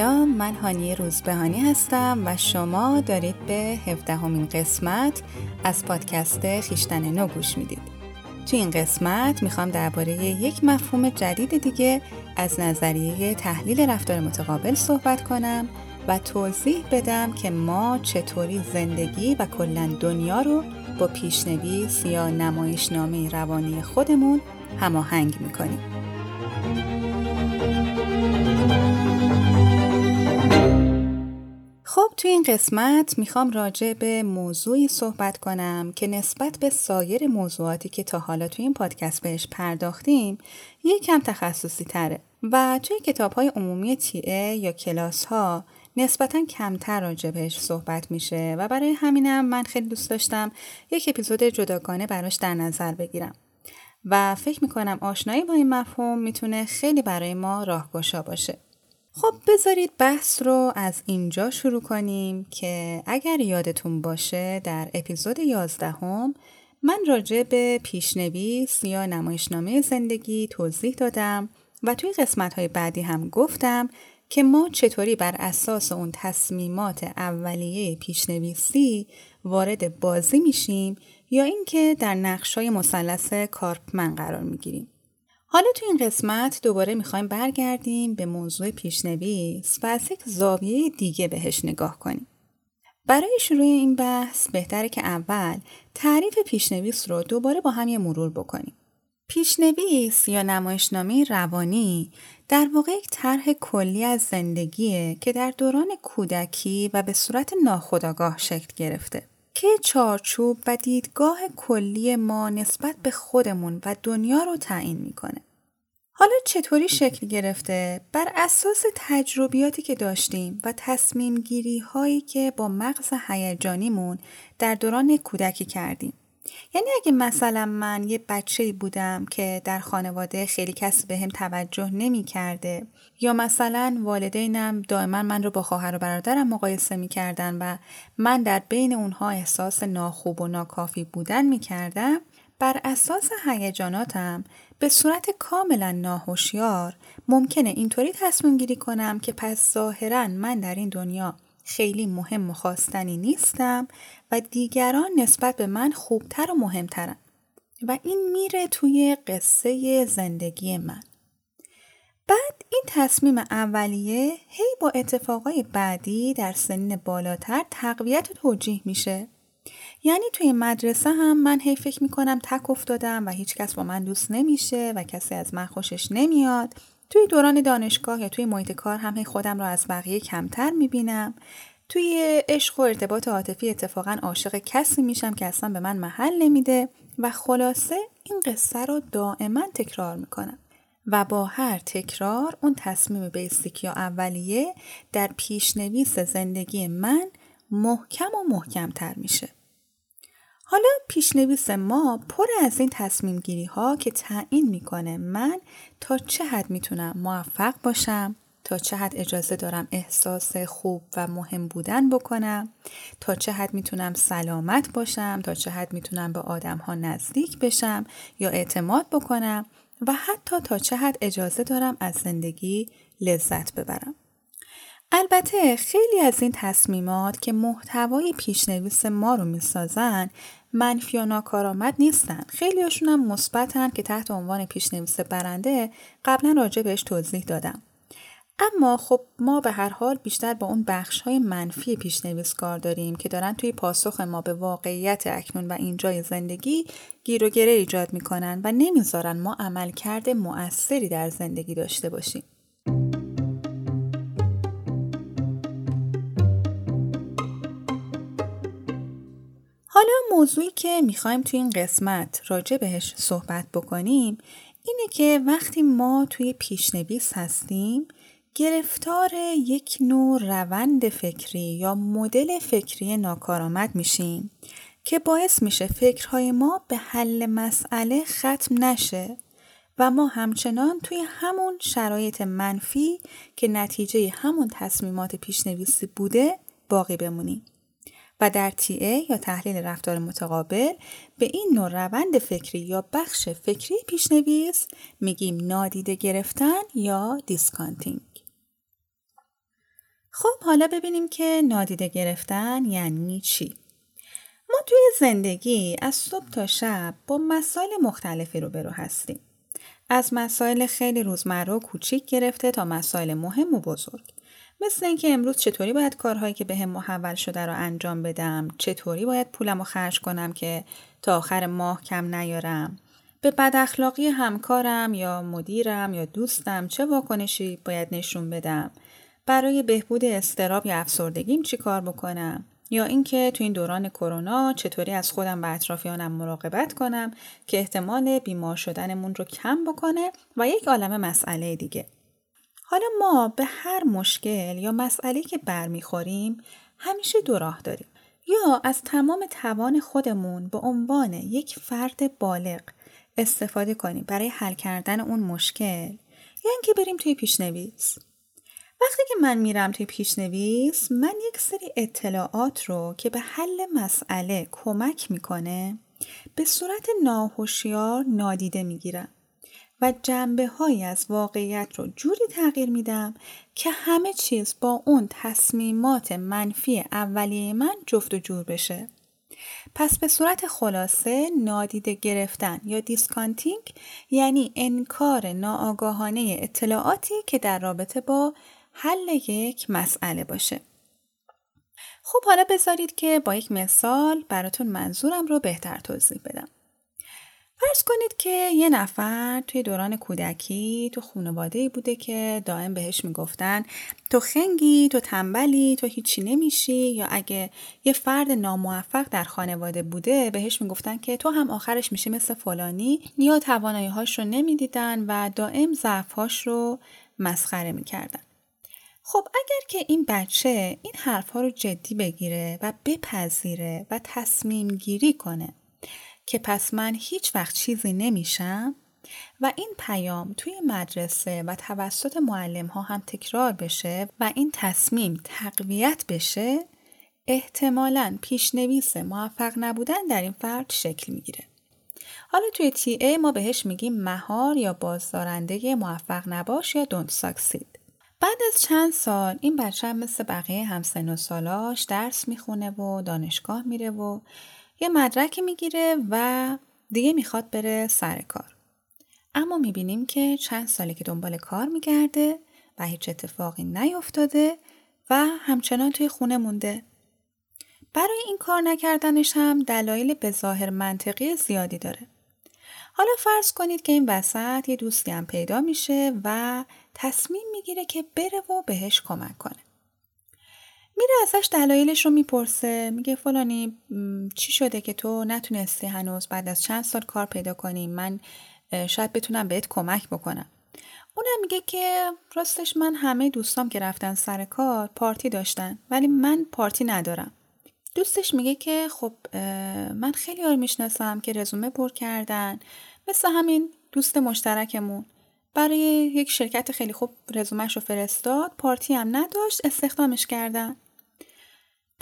من هانی روزبهانی هستم و شما دارید به هفدهمین قسمت از پادکست خیشتن نو گوش می‌دید. تو این قسمت می‌خوام درباره یک مفهوم جدید دیگه از نظریه تحلیل رفتار متقابل صحبت کنم و توضیح بدم که ما چطوری زندگی و کلا دنیا رو با پیشنویس یا نمایشنامه روانی خودمون هماهنگ می‌کنیم. خب تو این قسمت می‌خوام راجع به موضوعی صحبت کنم که نسبت به سایر موضوعاتی که تا حالا تو این پادکست بهش پرداختیم یکم تخصصی تره. و توی کتاب های عمومی تیه یا کلاس ها نسبتا کمتر راجع بهش صحبت میشه و برای همینم من خیلی دوست داشتم یک اپیزود جداگانه براش در نظر بگیرم. و فکر می‌کنم آشنایی با این مفهوم می‌تونه خیلی برای ما راهگشا باشه. خب بذارید بحث رو از اینجا شروع کنیم که اگر یادتون باشه در اپیزود 11 هم من راجع به پیشنویس یا نمایشنامه زندگی توضیح دادم و توی قسمت های بعدی هم گفتم که ما چطوری بر اساس اون تصمیمات اولیه پیشنویسی وارد بازی میشیم یا اینکه در نقشای مثلث کارپمن قرار می‌گیریم. حالا تو این قسمت دوباره می‌خوایم برگردیم به موضوع پیشنویس و از یک زاویه دیگه بهش نگاه کنیم. برای شروع این بحث بهتره که اول تعریف پیشنویس رو دوباره با هم یه مرور بکنیم. پیشنویس یا نمایشنامه روانی در واقع یک طرح کلی از زندگیه که در دوران کودکی و به صورت ناخودآگاه شکل گرفته. که چارچوب و دیدگاه کلی ما نسبت به خودمون و دنیا رو تعیین می‌کنه. حالا چطوری شکل گرفته؟ بر اساس تجربیاتی که داشتیم و تصمیم گیری هایی که با مغز هیجانیمون در دوران کودکی کردیم. یعنی اگه مثلا من یه بچه بودم که در خانواده خیلی کس به هم توجه نمی کرده یا مثلا والدینم دائما من رو با خواهر و برادرم مقایسه می کردن و من در بین اونها احساس ناخوب و ناکافی بودن می کردم بر اساس هیجاناتم به صورت کاملا ناهوشیار ممکنه اینطوری تصمیم گیری کنم که پس ظاهرا من در این دنیا خیلی مهم و خواستنی نیستم و دیگران نسبت به من خوبتر و مهمترن و این میره توی قصه زندگی من. بعد این تصمیم اولیه هی با اتفاقای بعدی در سنین بالاتر تقویت و توجیه میشه. یعنی توی مدرسه هم من هی فکر می‌کنم تک افتادم و هیچ کس با من دوست نمیشه و کسی از من خوشش نمیاد توی دوران دانشگاه یا توی محیط کار هم خودم رو از بقیه کمتر می‌بینم توی عشق و ارتباط عاطفی اتفاقا عاشق کسی میشم که اصلا به من محل نمیده و خلاصه این قصه رو دائما تکرار می‌کنم و با هر تکرار اون تصمیم بیسیک یا اولیه در پیشنویس زندگی من محکم و محکمتر میشه. حالا پیشنویس ما پر از این تصمیم گیری ها که تعیین می‌کنه من تا چه حد می‌تونم موفق باشم تا چه حد اجازه دارم احساس خوب و مهم بودن بکنم تا چه حد می‌تونم سلامت باشم تا چه حد می‌تونم به آدم ها نزدیک بشم یا اعتماد بکنم و حتی تا چه حد اجازه دارم از زندگی لذت ببرم. البته خیلی از این تصمیمات که محتوای پیشنویس ما رو می‌سازن منفی و ناکارآمد نیستن خیلی هم مثبتن که تحت عنوان پیشنویس برنده قبلا راجع بهش توضیح دادم اما خب ما به هر حال بیشتر با اون بخش های منفی پیشنویس کار داریم که دارن توی پاسخ ما به واقعیت اکنون و اینجای زندگی گیر و گره ایجاد می‌کنن و نمی‌ذارن ما عملکرد مؤثری در زندگی داشته باشیم. حالا موضوعی که می‌خوایم توی این قسمت راجع بهش صحبت بکنیم اینه که وقتی ما توی پیشنویس هستیم گرفتار یک نوع روند فکری یا مدل فکری ناکارآمد میشیم که باعث میشه فکرهای ما به حل مسئله ختم نشه و ما همچنان توی همون شرایط منفی که نتیجه همون تصمیمات پیشنویسی بوده باقی بمونیم. و در TA یا تحلیل رفتار متقابل به این نوع روند فکری یا بخش فکری پیشنویس میگیم نادیده گرفتن یا discounting. خب حالا ببینیم که نادیده گرفتن یعنی چی؟ ما توی زندگی از صبح تا شب با مسائل مختلفی رو برو هستیم. از مسائل خیلی روزمره و کوچیک گرفته تا مسائل مهم و بزرگ. مثل اینکه امروز چطوری باید کارهایی که به هم محول شده رو انجام بدم؟ چطوری باید پولم رو خرج کنم که تا آخر ماه کم نیارم؟ به بد اخلاقی همکارم یا مدیرم یا دوستم چه واکنشی باید نشون بدم؟ برای بهبود استراب یا افسردگیم چی کار بکنم؟ یا اینکه تو این دوران کرونا چطوری از خودم و اطرافیانم مراقبت کنم که احتمال بیمار شدنمون رو کم بکنه و یک عالم مسئله دیگه. حالا ما به هر مشکل یا مسئله که برمیخوریم همیشه دو راه داریم. یا از تمام توان خودمون به عنوان یک فرد بالغ استفاده کنیم برای حل کردن اون مشکل یا اینکه بریم توی پیشنویس. وقتی که من میرم توی پیشنویس من یک سری اطلاعات رو که به حل مسئله کمک می‌کنه به صورت ناهوشیار نادیده می‌گیرم. و جنبه های از واقعیت رو جوری تغییر میدم که همه چیز با اون تصمیمات منفی اولیه من جفت و جور بشه. پس به صورت خلاصه نادیده گرفتن یا discounting یعنی انکار ناآگاهانه اطلاعاتی که در رابطه با حل یک مسئله باشه. خب حالا بذارید که با یک مثال براتون منظورم رو بهتر توضیح بدم. فرض کنید که یه نفر توی دوران کودکی تو خانواده ای بوده که دائم بهش می‌گفتن تو خنگی تو تنبلی تو هیچی نمیشی. یا اگه یه فرد ناموفق در خانواده بوده بهش می‌گفتن که تو هم آخرش میشی مثل فلانی. یا توانایی هاش رو نمی‌دیدن و دائم ضعف رو مسخره می‌کردن. خب اگر که این بچه این حرفها رو جدی بگیره و بپذیره و تصمیم گیری کنه که پس من هیچ وقت چیزی نمیشم و این پیام توی مدرسه و توسط معلم ها هم تکرار بشه و این تصمیم تقویت بشه احتمالا پیشنویس موفق نبودن در این فرد شکل می‌گیره. حالا توی تی ای ما بهش میگیم مهار یا بازدارنده موفق نباش یا دونت ساکسید. بعد از چند سال این بچه هم مثل بقیه همسن و سالاش درس می‌خونه و دانشگاه میره و یه مدرک می‌گیره و دیگه می‌خواد بره سر کار. اما می‌بینیم که چند سالی که دنبال کار میگرده و هیچ اتفاقی نیفتاده و همچنان توی خونه مونده. برای این کار نکردنش هم دلایل به ظاهر منطقی زیادی داره. حالا فرض کنید که این وسط یه دوستی هم پیدا میشه و تصمیم می‌گیره که بره و بهش کمک کنه. میره ازش دلایلش رو می‌پرسه. میگه فلانی چی شده که تو نتونستی هنوز بعد از چند سال کار پیدا کنی؟ من شاید بتونم بهت کمک بکنم. اونم میگه که راستش من همه دوستام که رفتن سر کار پارتی داشتن ولی من پارتی ندارم. دوستش میگه که خب من خیلی ها می‌شناسم که رزومه پر کردن مثل همین دوست مشترکمون. برای یک شرکت خیلی خوب رزومش رو فرستاد پارتی هم نداشت استخدامش کردن.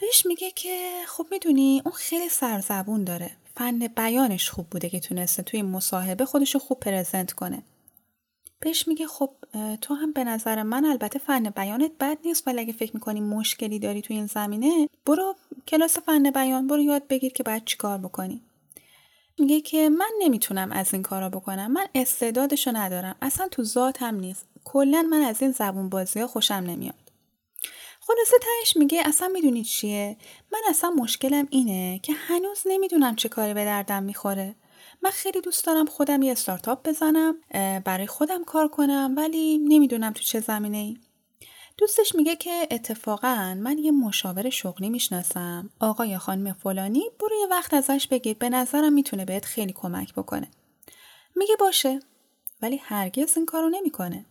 بهش میگه که خب می‌دونی اون خیلی سرزبون داره. فن بیانش خوب بوده که تونسته توی مصاحبه خودشو خوب پرزنت کنه. بهش میگه خب تو هم به نظر من البته فن بیانت بد نیست ولی اگه فکر می‌کنی مشکلی داری توی این زمینه برو کلاس فن بیان برو یاد بگیر که باید چیکار بکنی. میگه که من نمی‌تونم از این کارا بکنم من استعدادشو ندارم اصلا تو ذاتم نیست. کلا من از این زبون بازی خوشم نمیاد. خلاصه تهش میگه اصلا می‌دونی چیه؟ من اصلا مشکلم اینه که هنوز نمی‌دونم چه کاری به دردم می‌خوره. من خیلی دوست دارم خودم یه استارتاپ بزنم برای خودم کار کنم ولی نمی‌دونم تو چه زمینه ای دوستش میگه که اتفاقا من یه مشاور شغلی می‌شناسم. آقا یا خانم فلانی برو یه وقت ازش بگیر به نظرم می‌تونه بهت خیلی کمک بکنه. میگه باشه ولی هرگز این کارو نمی‌کنه.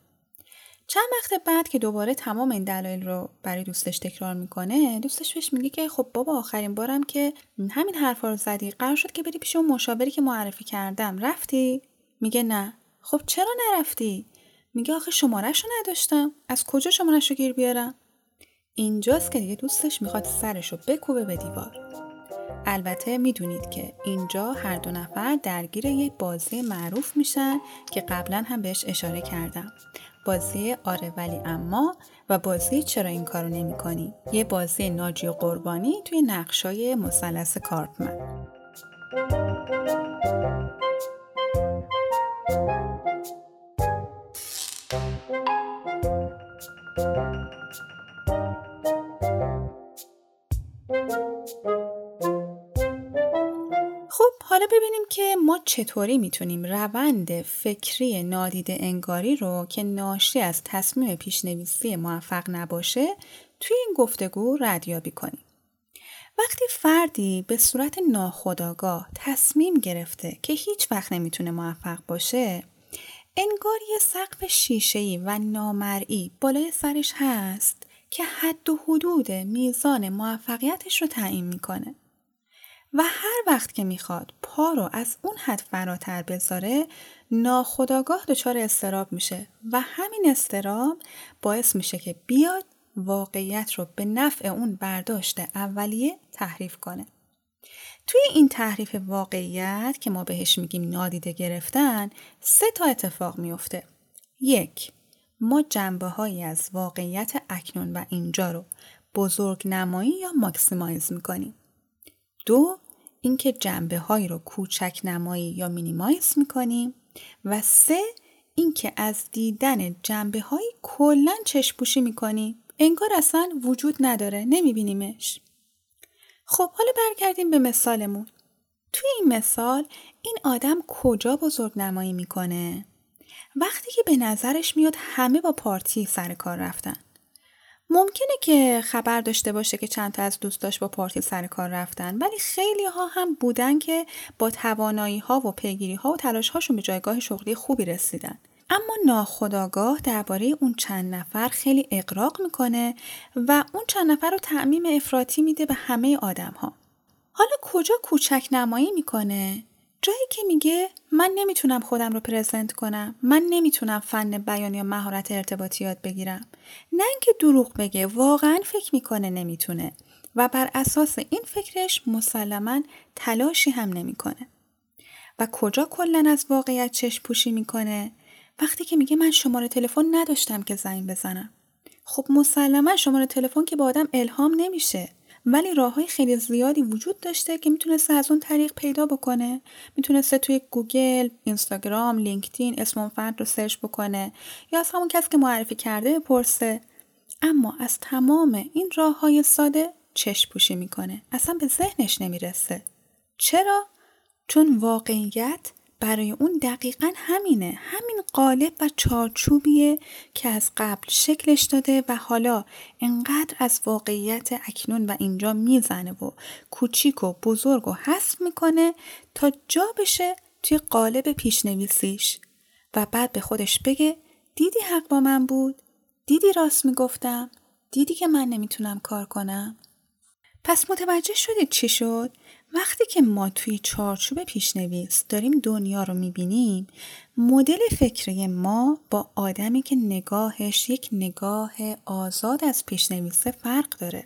چند وقت بعد که دوباره تمام این دلایل رو برای دوستش تکرار می‌کنه دوستش بهش میگه که خب بابا آخرین بارم که همین حرفا رو زدی قرار شد که بری پیش اون مشاوری که معرفی کردم. رفتی؟ میگه نه. خب چرا نرفتی؟ میگه آخه شمارهشو نداشتم. از کجا شمارهشو گیر بیارم؟ اینجاست که دیگه دوستش می‌خواد سرشو بکوبه به دیوار. البته می‌دونید که اینجا هر دو نفر درگیر یک بازی معروف میشن که قبلا هم بهش اشاره کردم. بازی آره ولی اما و بازی چرا این کارو نمی کنی؟ یه بازی ناجی قربانی توی نقشای مثلث کارپمن چطوری می‌تونیم روند فکری نادیده انگاری رو که ناشی از تصمیم پیشنویسی موفق نباشه توی این گفتگو ردیابی کنیم. وقتی فردی به صورت ناخودآگاه تصمیم گرفته که هیچ وقت نمی‌تونه موفق باشه انگار یه سقف شیشه‌ای و نامرئی بالای سرش هست که حد و حدود میزان موفقیتش رو تعیین می‌کنه. و هر وقت که می‌خواد پا رو از اون حد فراتر بذاره ناخداگاه دچار استراب میشه و همین استراب باعث میشه که بیاد واقعیت رو به نفع اون برداشت اولیه تحریف کنه. توی این تحریف واقعیت که ما بهش میگیم نادیده گرفتن سه تا اتفاق میفته. یک ما جنبه هایی از واقعیت اکنون و اینجا رو بزرگ نمایی یا ماکسیمایز می‌کنیم. دو اینکه جنبه هایی رو کوچک نمایی یا مینیمایز می‌کنیم. و سه اینکه از دیدن جنبه های کلا چشپوشی می‌کنیم انگار اصلا وجود نداره نمیبینیمش. خب حالا برگردیم به مثالمون. توی این مثال این آدم کجا بزرگ نمایی می‌کنه؟ وقتی که به نظرش میاد همه با پارتی سر کار رفتن. ممکنه که خبر داشته باشه که چند تا از دوستاش با پارتی سر کار رفتن ولی خیلی ها هم بودن که با توانایی ها و پیگیری ها و تلاش هاشون به جایگاه شغلی خوبی رسیدن اما ناخداگاه درباره اون چند نفر خیلی اقراق می‌کنه و اون چند نفر رو تعمیم افراطی میده به همه آدم ها. حالا کجا کوچک نمایی می‌کنه؟ جایی که میگه من نمی‌تونم خودم رو پرزنت کنم. من نمی‌تونم فن بیان یا مهارت ارتباطی یاد بگیرم. نه اینکه دروغ بگه واقعا فکر می‌کنه نمی‌تونه. و بر اساس این فکرش مسلما تلاشی هم نمی‌کنه. و کجا کلا از واقعیت چشم پوشی می‌کنه؟ وقتی که میگه من شماره تلفن نداشتم که زنگ بزنم. خب مسلما شماره تلفن که با آدم الهام نمیشه. ولی راه های خیلی زیادی وجود داشته که می‌تونسته از اون طریق پیدا بکنه. می‌تونسته توی گوگل اینستاگرام لینکدین اسم اون فرد رو search بکنه یا از همون کسی که معرفی کرده بپرسه. اما از تمام این راه های ساده چشم پوشی می‌کنه. اصلا به ذهنش نمی‌رسه. چرا؟ چون واقعیت برای اون دقیقا همینه همین قالب و چارچوبیه که از قبل شکلش داده و حالا انقدر از واقعیت اکنون و اینجا می‌زنه و کوچیک و بزرگ و حذف می‌کنه تا جا بشه توی قالب پیشنویسیش و بعد به خودش بگه دیدی حق با من بود؟ دیدی راست می‌گفتم؟ دیدی که من نمی‌تونم کار کنم؟ پس متوجه شدید چی شد؟ وقتی که ما توی چارچوب پیشنویس داریم دنیا رو می‌بینیم مدل فکری ما با آدمی که نگاهش یک نگاه آزاد از پیشنویسه فرق داره.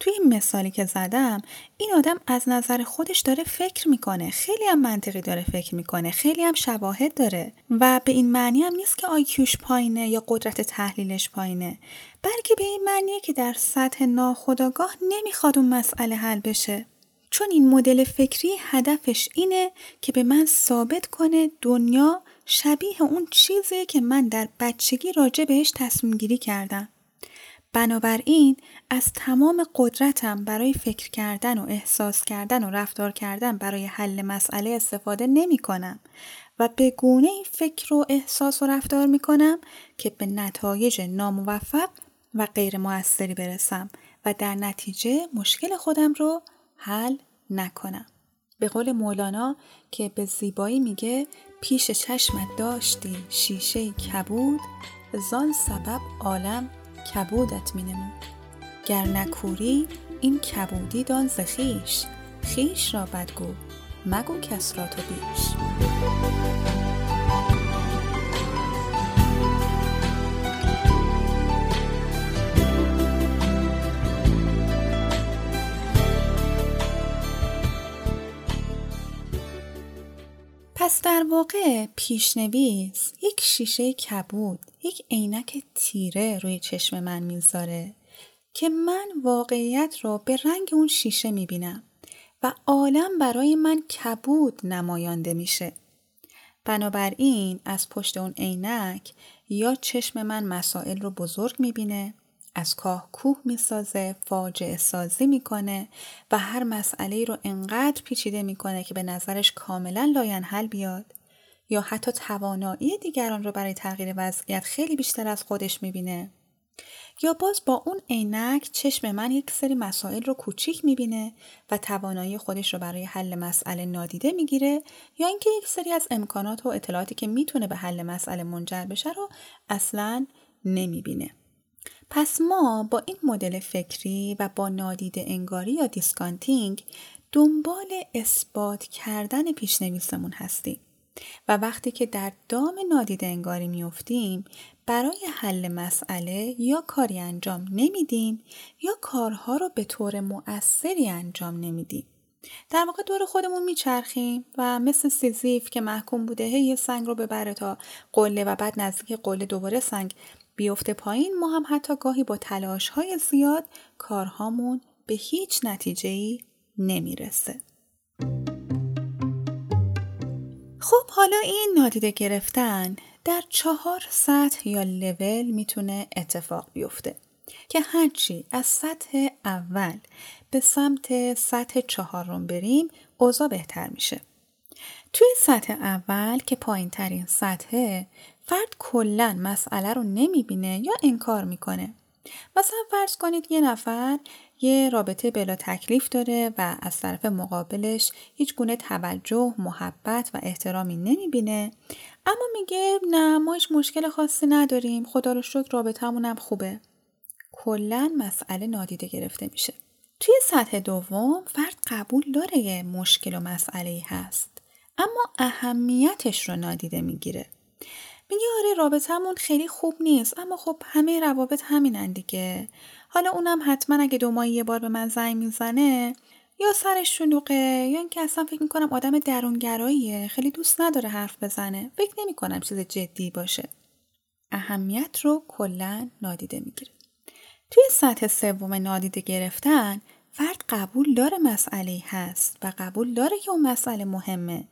توی این مثالی که زدم این آدم از نظر خودش داره فکر می‌کنه. خیلی هم منطقی داره فکر می‌کنه. خیلی هم شواهد داره. و به این معنی هم نیست که آیکیوش پایینه یا قدرت تحلیلش پایینه. بلکه به این معنیه که در سطح ناخودآگاه نمی‌خواد اون مسئله حل بشه. چون این مدل فکری هدفش اینه که به من ثابت کنه دنیا شبیه اون چیزیه که من در بچگی راجع بهش تصمیم گیری کردم. بنابراین از تمام قدرتم برای فکر کردن و احساس کردن و رفتار کردن برای حل مسئله استفاده نمی کنم و به گونه این فکر و احساس و رفتار می کنم که به نتایج ناموفق و غیر موثری برسم و در نتیجه مشکل خودم رو حل نکنم. به قول مولانا که به زیبایی میگه پیش چشمت داشتی شیشه کبود زان سبب عالم کبودت مینمود. گر نکوری این کبودی دان ز خیش خیش را بدگو مگو کس را تو بیش. پس در واقع پیشنویس یک شیشه کبود یک عینک تیره روی چشم من می‌ذاره که من واقعیت رو به رنگ اون شیشه می‌بینم و عالم برای من کبود نمایانده میشه. بنابراین از پشت اون عینک یا چشم من مسائل رو بزرگ می‌بینه از کاه کوه می‌سازه فاجعه سازی می‌کنه و هر مسئله رو انقدر پیچیده می‌کنه که به نظرش کاملا لاینحل بیاد یا حتی توانایی دیگران رو برای تغییر وضعیت خیلی بیشتر از خودش می‌بینه یا باز با اون عینک چشم من یک سری مسائل رو کوچیک می‌بینه و توانایی خودش رو برای حل مسئله نادیده می‌گیره یا اینکه یک سری از امکانات و اطلاعاتی که می‌تونه به حل مسئله منجر بشه رو اصلا نمی‌بینه. پس ما با این مدل فکری و با نادیده انگاری یا discounting دنبال اثبات کردن پیشنویسمون هستیم. و وقتی که در دام نادیده انگاری میفتیم برای حل مسئله یا کاری انجام نمیدیم یا کارها رو به طور مؤثری انجام نمیدیم. در واقع دور خودمون میچرخیم و مثل سیزیف که محکوم بوده هی یه سنگ رو ببره تا قله و بعد نزدیک قله دوباره سنگ بیفته پایین ما هم حتی گاهی با تلاش های زیاد کارهامون به هیچ نتیجه ای نمی‌رسه. خب حالا این نادیده گرفتن در چهار سطح یا لول می‌تونه اتفاق بیفته که هرچی از سطح اول به سمت سطح چهارم بریم اوضاع بهتر میشه. توی سطح اول که پایین ترین سطحه فرد کلا مسئله رو نمی‌بینه یا انکار می‌کنه. مثلا فرض کنید یه نفر یه رابطه بلا تکلیف داره و از طرف مقابلش هیچ گونه توجه، محبت و احترامی نمی‌بینه اما میگه نه ما هیچ مشکل خاصی نداریم خدا رو شکر رابطه‌مون هم خوبه. کلا مسئله نادیده گرفته میشه. توی سطح دوم فرد قبول داره یه مشکل و مسئله هست اما اهمیتش رو نادیده می‌گیره. میگه آره رابطهمون خیلی خوب نیست اما خب همه روابط همینن دیگه. حالا اونم حتما اگه دو ماهی یه بار به من زنگ می‌زنه یا سرش شلوغه یا اینکه اصلا فکر می‌کنم آدم درونگراییه خیلی دوست نداره حرف بزنه. فکر نمی‌کنم چیز جدی باشه. اهمیت رو کلا نادیده می‌گیره. توی سطح سوم نادیده گرفتن فرد قبول داره مسئله هست و قبول داره که اون مسئله مهمه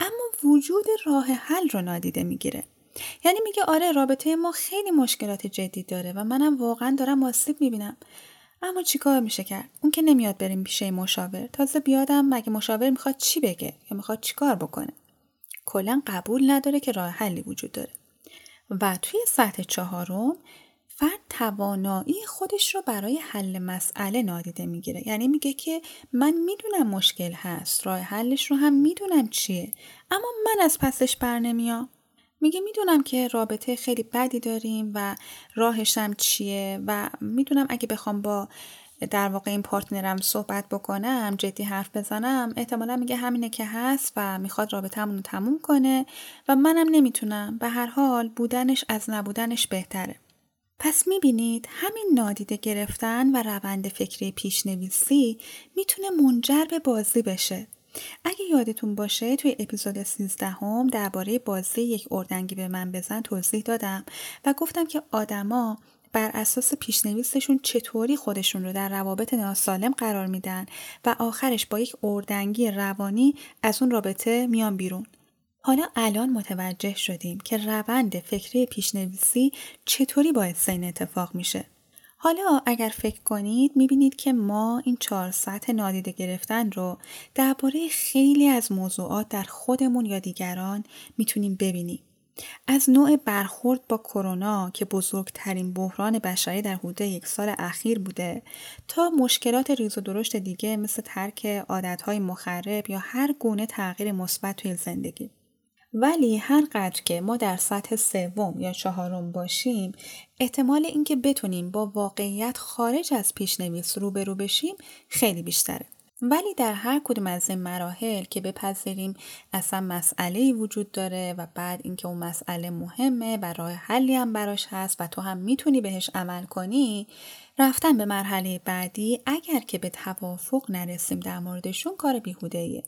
اما وجود راه حل رو نادیده می‌گیره. یعنی میگه آره رابطه ما خیلی مشکلات جدی داره و منم واقعا دارم آسیب می‌بینم. اما چیکار میشه کرد؟ اون که نمیاد بریم پیش مشاور. تازه بیادم مگه مشاور می‌خواد چی بگه یا می‌خواد چیکار بکنه؟ کلا قبول نداره که راه حلی وجود داره. و توی سطح چهارم فرد توانایی خودش رو برای حل مسئله نادیده می‌گیره. یعنی میگه که من می‌دونم مشکل هست راه حلش رو هم می‌دونم چیه اما من از پسش بر نمیام. میگه می‌دونم که رابطه خیلی بدی داریم و راهشم چیه و می‌دونم اگه بخوام با در واقع این پارتنرم صحبت بکنم جدی حرف بزنم احتمالا میگه همینه که هست و می‌خواد رابطهمون رو تموم کنه و منم نمی‌تونم. به هر حال بودنش از نبودنش بهتره. پس می‌بینید همین نادیده گرفتن و روند فکری پیشنویسی می‌تونه منجر به بازی بشه. اگه یادتون باشه توی اپیزود 13 هم درباره بازی یک اردنگی به من بزن توضیح دادم و گفتم که آدما بر اساس پیشنویسشون چطوری خودشون رو در روابط ناسالم قرار میدن و آخرش با یک اردنگی روانی از اون رابطه میان بیرون. حالا الان متوجه شدیم که روند فکری پیشنویسی چطوری باعث این اتفاق میشه. حالا اگر فکر کنید می‌بینید که ما این چهار سطح نادیده گرفتن رو درباره خیلی از موضوعات در خودمون یا دیگران می‌تونیم ببینیم. از نوع برخورد با کرونا که بزرگترین بحران بشری در حدود یک سال اخیر بوده تا مشکلات ریز و درشت دیگه مثل ترک عادتهای مخرب یا هر گونه تغییر مثبت توی زندگی. ولی هر قدر که ما در سطح سوم یا چهارم باشیم احتمال اینکه بتونیم با واقعیت خارج از پیشنویس روبرو بشیم خیلی بیشتره. ولی در هر کدوم از این مراحل که بپذیریم اصلا مسئله وجود داره و بعد اینکه اون مسئله مهمه و راه حلی هم براش هست و تو هم می‌تونی بهش عمل کنی رفتن به مرحله بعدی اگر که به توافق نرسیم در موردشون کار بیهوده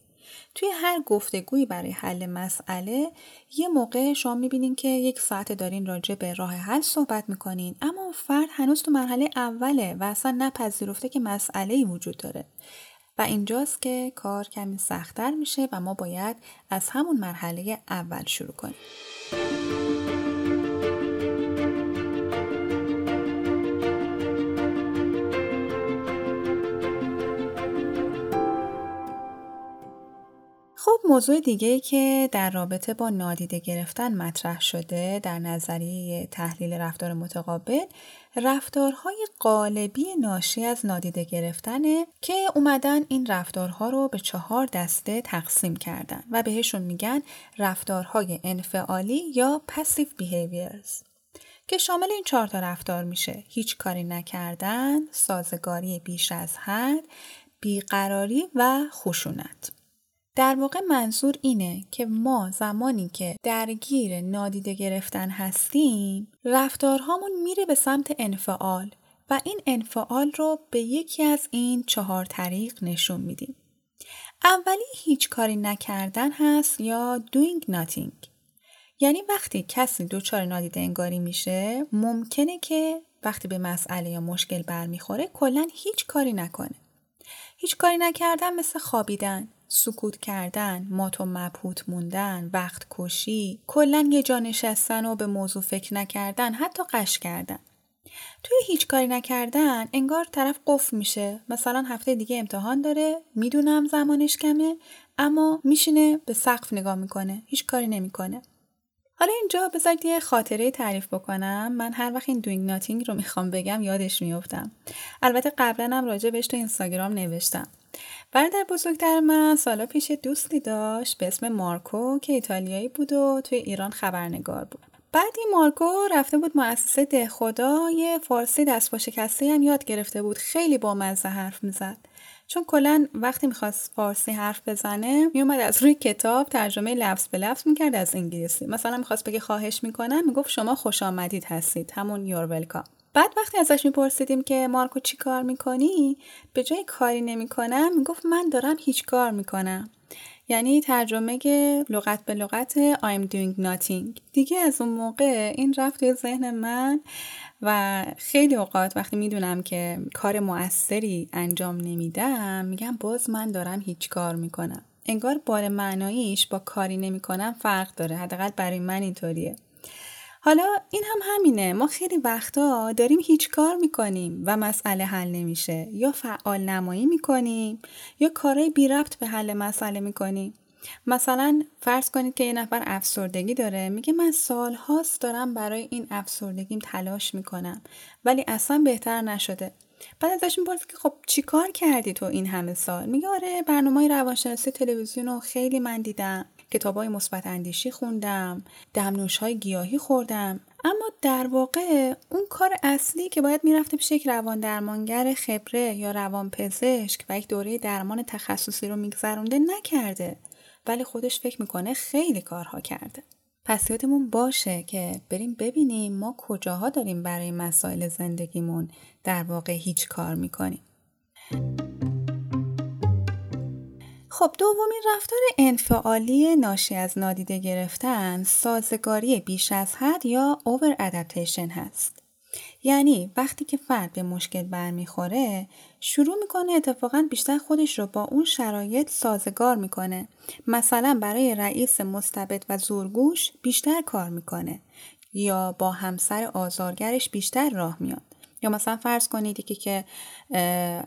توی هر گفتگویی برای حل مسئله یه موقع شما می‌بینین که یک ساعت دارین راجع به راه حل صحبت می‌کنین اما فرد هنوز تو مرحله اوله و اصلا نپذیرفته که مسئله ای وجود داره. و اینجاست که کار کمی سختتر میشه و ما باید از همون مرحله اول شروع کنیم. خب موضوع دیگه که در رابطه با نادیده گرفتن مطرح شده در نظریه تحلیل رفتار متقابل رفتارهای قالبی ناشی از نادیده گرفتنه که اومدن این رفتارها رو به چهار دسته تقسیم کردن و بهشون میگن رفتارهای انفعالی یا passive behaviors که شامل این چهار تا رفتار میشه هیچ کاری نکردن، سازگاری بیش از حد، بیقراری و خشونت. در واقع منظور اینه که ما زمانی که درگیر نادیده گرفتن هستیم رفتارهامون میره به سمت انفعال و این انفعال رو به یکی از این چهار طریق نشون میدیم. اولی هیچ کاری نکردن هست یا doing nothing. یعنی وقتی کسی دچار نادیده انگاری میشه ممکنه که وقتی به مسئله یا مشکل برمیخوره کلا هیچ کاری نکنه. هیچ کاری نکردن مثل خوابیدن سکوت کردن، مات و مبهوت موندن، وقت کشی، کلا یه جا نشستن و به موضوع فکر نکردن، حتی قش کردن. توی هیچ کاری نکردن انگار طرف قفل میشه مثلا هفته دیگه امتحان داره می‌دونم زمانش کمه اما میشینه به سقف نگاه می‌کنه هیچ کاری نمی‌کنه حالا اینجا بذارید یه خاطره تعریف بکنم. من هر وقت این دوینگ ناتینگ رو می‌خوام بگم یادش میفتم البته قبلا هم راجع بهش تو اینستاگرام نوشتم. برادر بزرگتر من سالا پیش دوستی داشت به اسم مارکو که ایتالیایی بود و توی ایران خبرنگار بود. بعد این مارکو رفته بود مؤسسه ده خدا یه فارسی دست با شکسته هم یاد گرفته بود. خیلی با مزه حرف می‌زد. چون کلا وقتی می‌خواست فارسی حرف بزنه میومد از روی کتاب ترجمه لفظ به لفظ می‌کرد از انگلیسی. مثلا می‌خواست بگه خواهش می‌کنم می‌گفت شما خوش آمدید هستید. همون یور ولکام بعد وقتی ازش میپرسیدیم که مارکو چی کار می‌کنی؟ به جای کاری نمی‌کنم می‌گفت من دارم هیچ کار می‌کنم. یعنی ترجمه لغت به لغت I'm doing nothing. دیگه از اون موقع این رفت توی ذهن من و خیلی اوقات وقتی می‌دونم که کار موثری انجام نمیدم میگم باز من دارم هیچ کار می‌کنم. انگار بار معناییش با کاری نمی‌کنم فرق داره. حداقل برای من اینطوریه. حالا این هم همینه. ما خیلی وقتا داریم هیچ کار می‌کنیم و مسئله حل نمیشه. یا فعال نمایی می‌کنیم یا کارهای بی ربط به حل مسئله می‌کنیم. مثلا فرض کنید که یه نفر افسردگی داره میگه من سالهاست دارم برای این افسردگیم تلاش می‌کنم ولی اصلا بهتر نشده. بعد ازش می‌پرسی که خب چی کار کردی تو این همه سال؟ میگه آره برنامه روانشناسی تلویزیون رو خیلی من دیدم. کتاب های مثبت اندیشی خوندم دمنوش های گیاهی خوردم. اما در واقع اون کار اصلی که باید می‌رفته پیش یک روان درمانگر خبره یا روان پزشک و یک دوره درمان تخصصی رو میگذرونده نکرده. ولی خودش فکر می‌کنه خیلی کارها کرده. پس یادمون باشه که بریم ببینیم ما کجاها داریم برای مسائل زندگیمون در واقع هیچ کار می‌کنیم. خب دومین رفتار انفعالی ناشی از نادیده گرفتن سازگاری بیش از حد یا اوور ادپتیشن هست. یعنی وقتی که فرد به مشکل برمیخوره شروع می‌کنه اتفاقا بیشتر خودش رو با اون شرایط سازگار می‌کنه مثلا برای رئیس مستبد و زورگوش بیشتر کار می‌کنه یا با همسر آزارگرش بیشتر راه میاد یا مثلا فرض کنید که که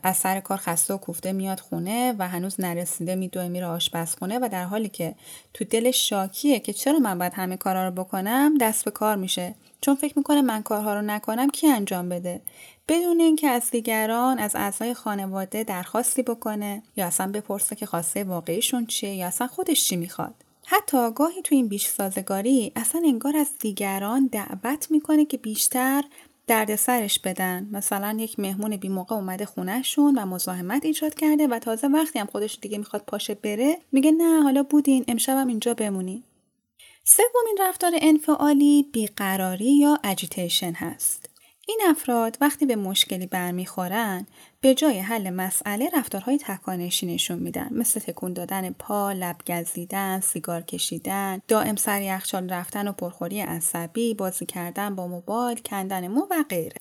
از سر کار خسته و کوفته میاد خونه و هنوز نرسیده میدوه میره آشپزخونه و در حالی که تو دلش شاکیه که چرا من باید همه کارها رو بکنم دست به کار میشه. چون فکر می‌کنه من کارها رو نکنم کی انجام بده؟ بدون اینکه از دیگران از اعضای خانواده درخواستی بکنه یا اصلا بپرسه که خواسته واقعیشون چیه یا اصلا خودش چی می‌خواد. حتی گاهی تو این بیش سازگاری اصلا انگار از دیگران دعوت می‌کنه که بیشتر سرش بدن. مثلا یک مهمون بی موقع اومده خونهشون و مزاحمت ایجاد کرده و تازه وقتی هم خودش دیگه می‌خواد پاشه بره میگه نه حالا بودین امشبم اینجا بمونی. سومین رفتار انفعالی بیقراری یا اجیتیشن هست. این افراد وقتی به مشکلی برمیخورن به جای حل مسئله رفتارهای تکانشی نشون میدن مثل تکون دادن پا، لب گزیدن، سیگار کشیدن، دائم سر یخچال رفتن و پرخوری عصبی، بازی کردن با موبایل، کندن مو و غیره.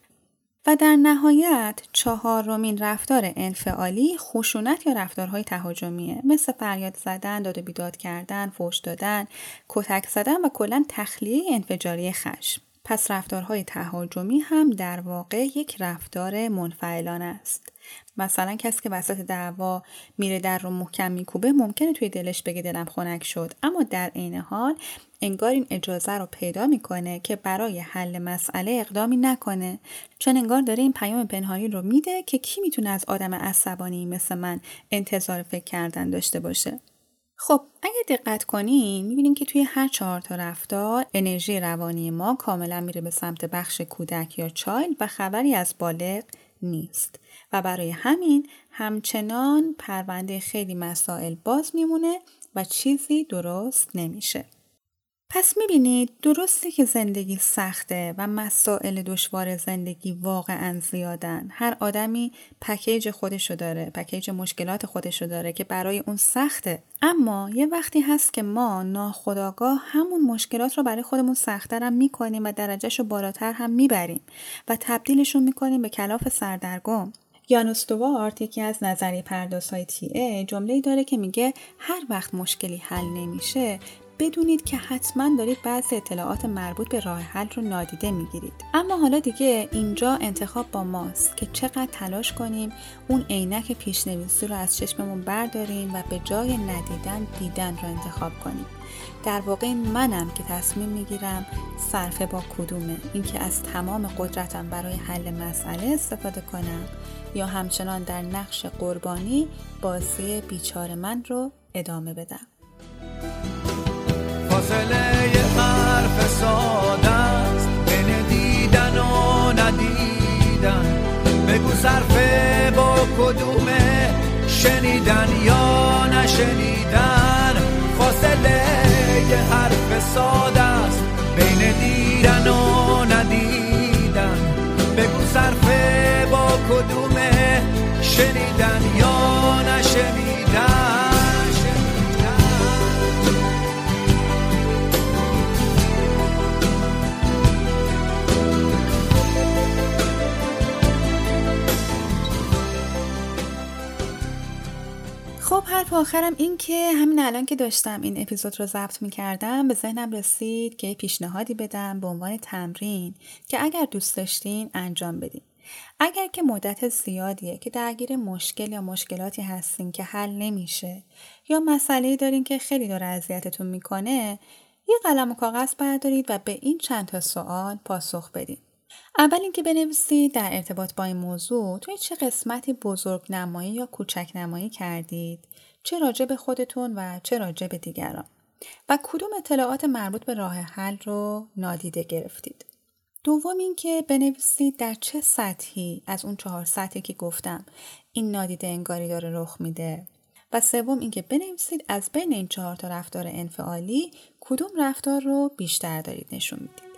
و در نهایت چهارمین رفتار انفعالی خشونت یا رفتارهای تهاجمیه مثل فریاد زدن، داد و بیداد کردن، فوش دادن، کتک زدن و کلا تخلیه انفجاری خشم. پس رفتارهای تهاجمی هم در واقع یک رفتار منفعلانه است. مثلا کسی که وسط دعوا میره در رو محکم میکوبه ممکنه توی دلش بگه دلم خنک شد. اما در عین حال انگار این اجازه رو پیدا می‌کنه که برای حل مسئله اقدامی نکنه. چون انگار داره این پیام پنهانی رو میده که کی می‌تونه از آدم عصبانی مثل من انتظار فکر کردن داشته باشه. خب اگه دقت کنین می‌بینیم که توی هر چهار تا رفتار انرژی روانی ما کاملا میره به سمت بخش کودک یا چایل و خبری از بالغ نیست و برای همین همچنان پرونده خیلی مسائل باز میمونه و چیزی درست نمیشه. پس می‌بینید درسته که زندگی سخته و مسائل دشوار زندگی واقعا زیادن. هر آدمی پکیج خودشو داره، پکیج مشکلات خودشو داره که برای اون سخته. اما یه وقتی هست که ما ناخداگاه همون مشکلات رو برای خودمون سختتر هم می‌کنیم و درجهش رو بالاتر هم می‌بریم و تبدیلشون می‌کنیم به کلاف سردرگم. یانوس دوارت یکی از نظری پردازهای تی ای جمله داره که میگه هر وقت مشکلی حل نمیشه بدونید که حتما دارید بعض اطلاعات مربوط به راه حل رو نادیده می‌گیرید. اما حالا دیگه اینجا انتخاب با ماست که چقدر تلاش کنیم اون عینک پیشنویسی رو از چشممون برداریم و به جای ندیدن دیدن رو انتخاب کنیم. در واقع منم که تصمیم می‌گیرم صرفه با کدومه اینکه از تمام قدرتم برای حل مسئله استفاده کنم یا همچنان در نقش قربانی بازی بیچار من رو ادامه بدم. فاصله حرف ساده است. بین دیدن و ندیدن. بگو صرفه با کدومه شنیدن یا نشنیدن؟ فاصله حرف ساده است. بین دیدن و ندیدن. بگو صرفه با کدومه شنیدن یا نشنیدن؟ خب حرف آخرم این که همین الان که داشتم این اپیزود رو ضبط می کردم به ذهنم رسید که پیشنهادی بدم به عنوان تمرین که اگر دوست داشتین انجام بدین. اگر که مدت زیادیه که درگیر مشکل یا مشکلاتی هستین که حل نمیشه یا مسئله دارین که خیلی داره اذیتتون می‌کنه یه قلم و کاغذ بردارید و به این چند تا سوال پاسخ بدین. اول اینکه بنویسید در ارتباط با این موضوع توی چه قسمتی بزرگ نمایی یا کوچک نمایی کردید چه راجع به خودتون و چه راجع به دیگران و کدوم اطلاعات مربوط به راه حل رو نادیده گرفتید. دوم اینکه بنویسید در چه سطحی از اون چهار سطحی که گفتم این نادیده انگاری داره رخ میده. و سوم اینکه بنویسید از بین این چهار تا رفتار انفعالی کدوم رفتار رو بیشتر دارید نشون می‌دید.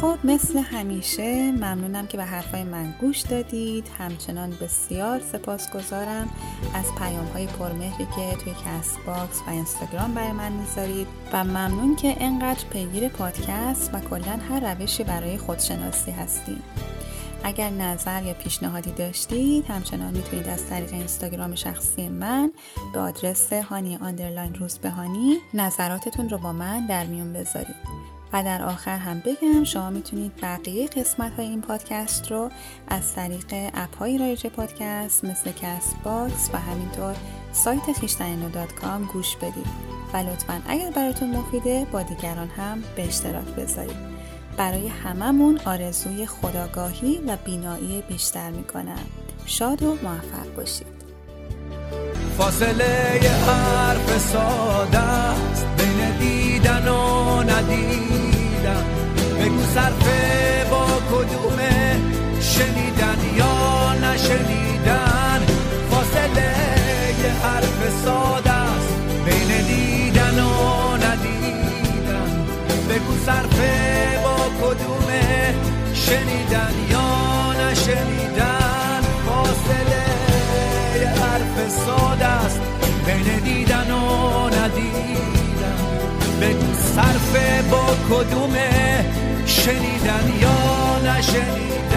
خب مثل همیشه ممنونم که به حرفای من گوش دادید. همچنان بسیار سپاسگزارم از پیام های پرمهری که توی Castbox و اینستاگرام برای من می‌ذارید و ممنون که انقدر پیگیر پادکست و کلا هر روشی برای خودشناسی هستید اگر نظر یا پیشنهادی داشتید همچنان می‌تونید از طریق اینستاگرام شخصی من به آدرس هانی underline روزبهانی نظراتتون رو با من در میون بذارید. و در آخر هم بگم شما می‌تونید بقیه قسمت های این پادکست رو از طریق app های رایج پادکست مثل Castbox و همینطور سایت خیشتنینو گوش بدید. و لطفا اگر براتون مفیده با دیگران هم به اشتراک بذارید. برای هممون آرزوی خودآگاهی و بینایی بیشتر می‌کنم. شاد و موفق باشید. فاصله حرف ساده است. صرفه با کدومه؟ شنیدن یا نشنیدن؟